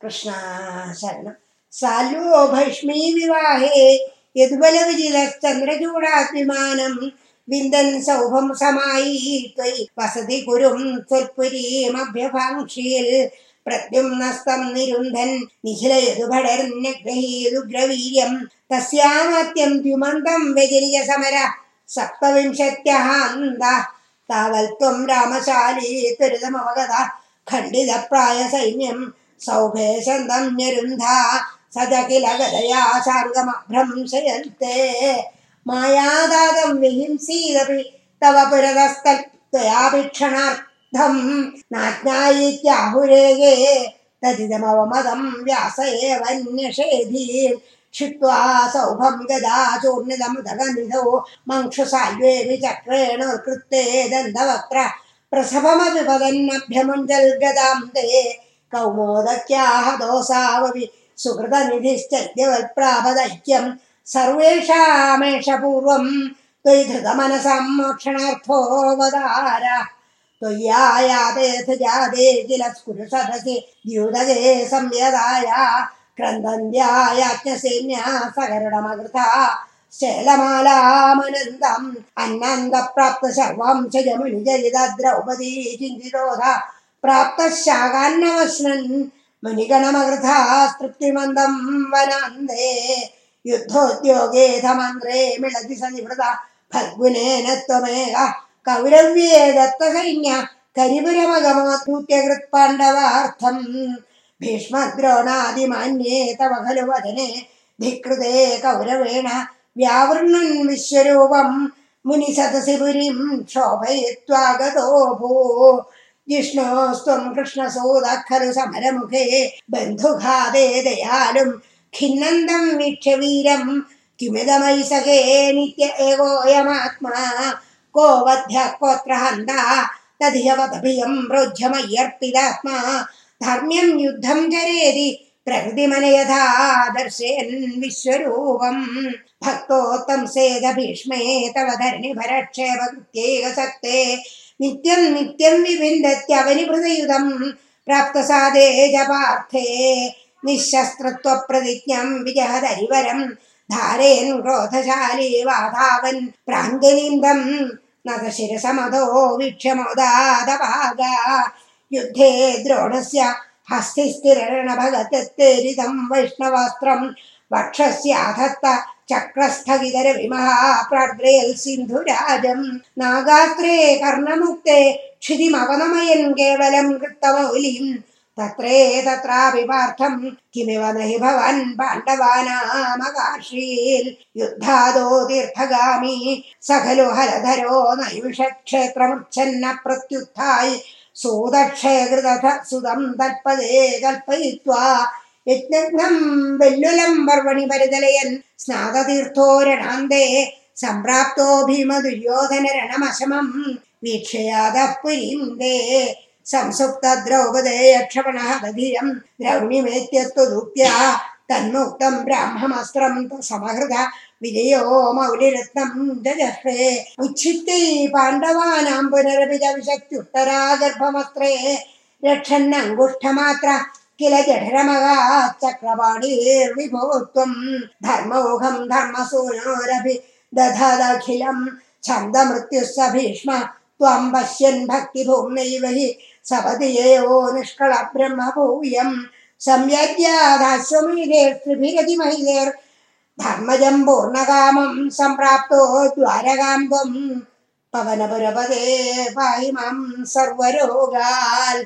കൃഷ്ണ ശരണം സാലോ ഭൈഷ്മീ വിവാഹേ. യദുബലവിജിതശ്ചന്ദ്രചൂടാത്വിമാനം വിന്ദൻ സൗഭം സമായി ത്വയി വസതി കുരും ത്വൽപുരീമഭ്യഭാംക്ഷിയിൽ പ്രദ്യുംനസ്തം നിരുന്ധൻ നിഖിലയതുഭടർന്യഗ്രഹീതുഗ്രവീര്യം തസ്യാമത്യം ദ്യുമന്തം വ്യതിരിയ സമര സപ്തവിംശത്യഹാന്ത. താവൽത്വം രാമശാലീ ത്വരിതമവഗത ഖണ്ഡിതപ്രായ സൈന്യം सौभे सन्दम्यरुन्धा सदखिल गदया साङ्गमभ्रंशयन्ते मायादागं विहिंसीदपि तव पुरतस्तत्त्वयाभिक्षणार्थं नाज्ञायीत्याहुरेगे तदिदमवमदं व्यास एव न्यषेधीम् क्षित्वा सौभं गदा चूर्णितमुदगनिधौ मङ्क्षुसाल्वे विचक्रेण कृत्ते दन्तवक्त्र प्रसभमपि वदन्नभ्यमुञ्जल्गदां ते कौमोदक्याः दोसा वपि सुकृतनिश्च प्रापदैक्यं सर्वेषामेषणार्थोऽवतार्यायापे जादेशे द्युदये संव्यदाया क्रन्द्यायाच्चसेन सर्णमकृ शैलमालामनन्दम्। अन्नन्दप्राप्त सर्वं च शयिद्रौपदी चिन्तिरोधा प्राप्तः प्राप्तशाकान्नाश्नन् मुनिगणमकृथास्तृप्तिमन्दं वनान्दे युद्धोद्योगे धमन्त्रे मिळति सनिवृता भद्गुनेन त्वमेव। कौरव्ये दत्तसैन्य करिबुरमगमादूत्यकृत्पाण्डवार्थं भीष्मद्रोणादिमान्ये तव खलु वदने। धिकृते कौरवेण व्यावृणन् विश्वरूपं मुनिसदशिपुरिं शोभयित्वा गतो भू जिष्णोस्त्वं कृष्णसोदाखलुसमरमुखे बन्धुघाते दयालुं खिन्नन्दं वीक्ष्य वीरं किमिदमयि सखे नित्य एवोऽयमात्मा को वध्यः कोऽत्र हन्ता तदिहवदभियं रोज्यमय्यर्पितात्मा धर्म्यं युद्धं चरेति प्रकृतिमन यथा दर्शयन् विश्वरूपम् भक्तो सेद भीष्मे तव धर्णिभरक्षेभे सक्ते नित्यं नित्यं विभिन्दत्यवनिभृतयुधं प्राप्तसादे च पार्थे निःशस्त्रत्वप्रतिज्ञं विजहदरिवरं धारयन् क्रोधशाली वाधावन् प्राञ्जलिन्दम् नतशिरसमधो वीक्ष्यमोदादभागा युद्धे द्रोणस्य हस्तिस्थिरणभगतत्तेरितं वैष्णवास्त्रं वक्षस्याधत्त ചക്രസ്ഥകിതരവിമഹാപ്രാഗ്രേൽ സിന്ധുരാജം. നാഗാസ്ത്രേ കർണമുക്തേ ക്ഷിതിമവനമയൻ കേവലം കൃത്തമൗലിയും. തത്രേ തത്രാപി പാർത്ഥം കിമിവ നഹി ഭവൻ പാണ്ഡവാനാമകാശീൽ. യുദ്ധാദോ തീർത്ഥഗാമി സഖലു ഹരധരോ നൈവിഷക്ഷേത്രമുച്ഛന്ന പ്രത്യുത്ഥായി. സൂതക്ഷേകൃത സുതം തൽപതേ കൽപ്പയിത്വാ. യജ്ഞം വെല്ലുലംബർവണി പരിതലയൻ സ്നാതീർത്ഥോരണാന്തേ സംപ്രാപ്തോ ഭീമ ദുര്യോധന രണമശമം വീക്ഷയാതപുരീന്തേ സംസുപ്ത ദ്രൗപദേയക്ഷപണ ദധിയം ദ്രൗണിമേത്യത്വദൂക്യ തന്മുക്തം ബ്രാഹ്മണമസ്ത്രം സമഹൃത വിജയോ മൗലിരത്നം ജജഹ്രേ. ഉച്ഛിത്തൈ പാണ്ഡവാനാം പുനരപി ചവിശക്തിയുത്തരാഗർഭമത്രേ രക്ഷന്നങ്കുഷ്ഠമാത്ര किल जठरमगाश्चक्रपाणिर्विभो त्वं धर्मौघं धर्मसूनोरपि दधदखिलं छन्दमृत्युः स भीष्म त्वं पश्यन् भक्तिभूम्नैव हि सपदि यो निष्कळ ब्रह्मभूयं संयज्ञादाश्वमेधेर्त्रिभिरतिमहिधेर् धर्मजं पूर्णकामं सम्प्राप्तो द्वारकां त्वं पवनपुरपदे पाहि माँ सर्वरोगाल्।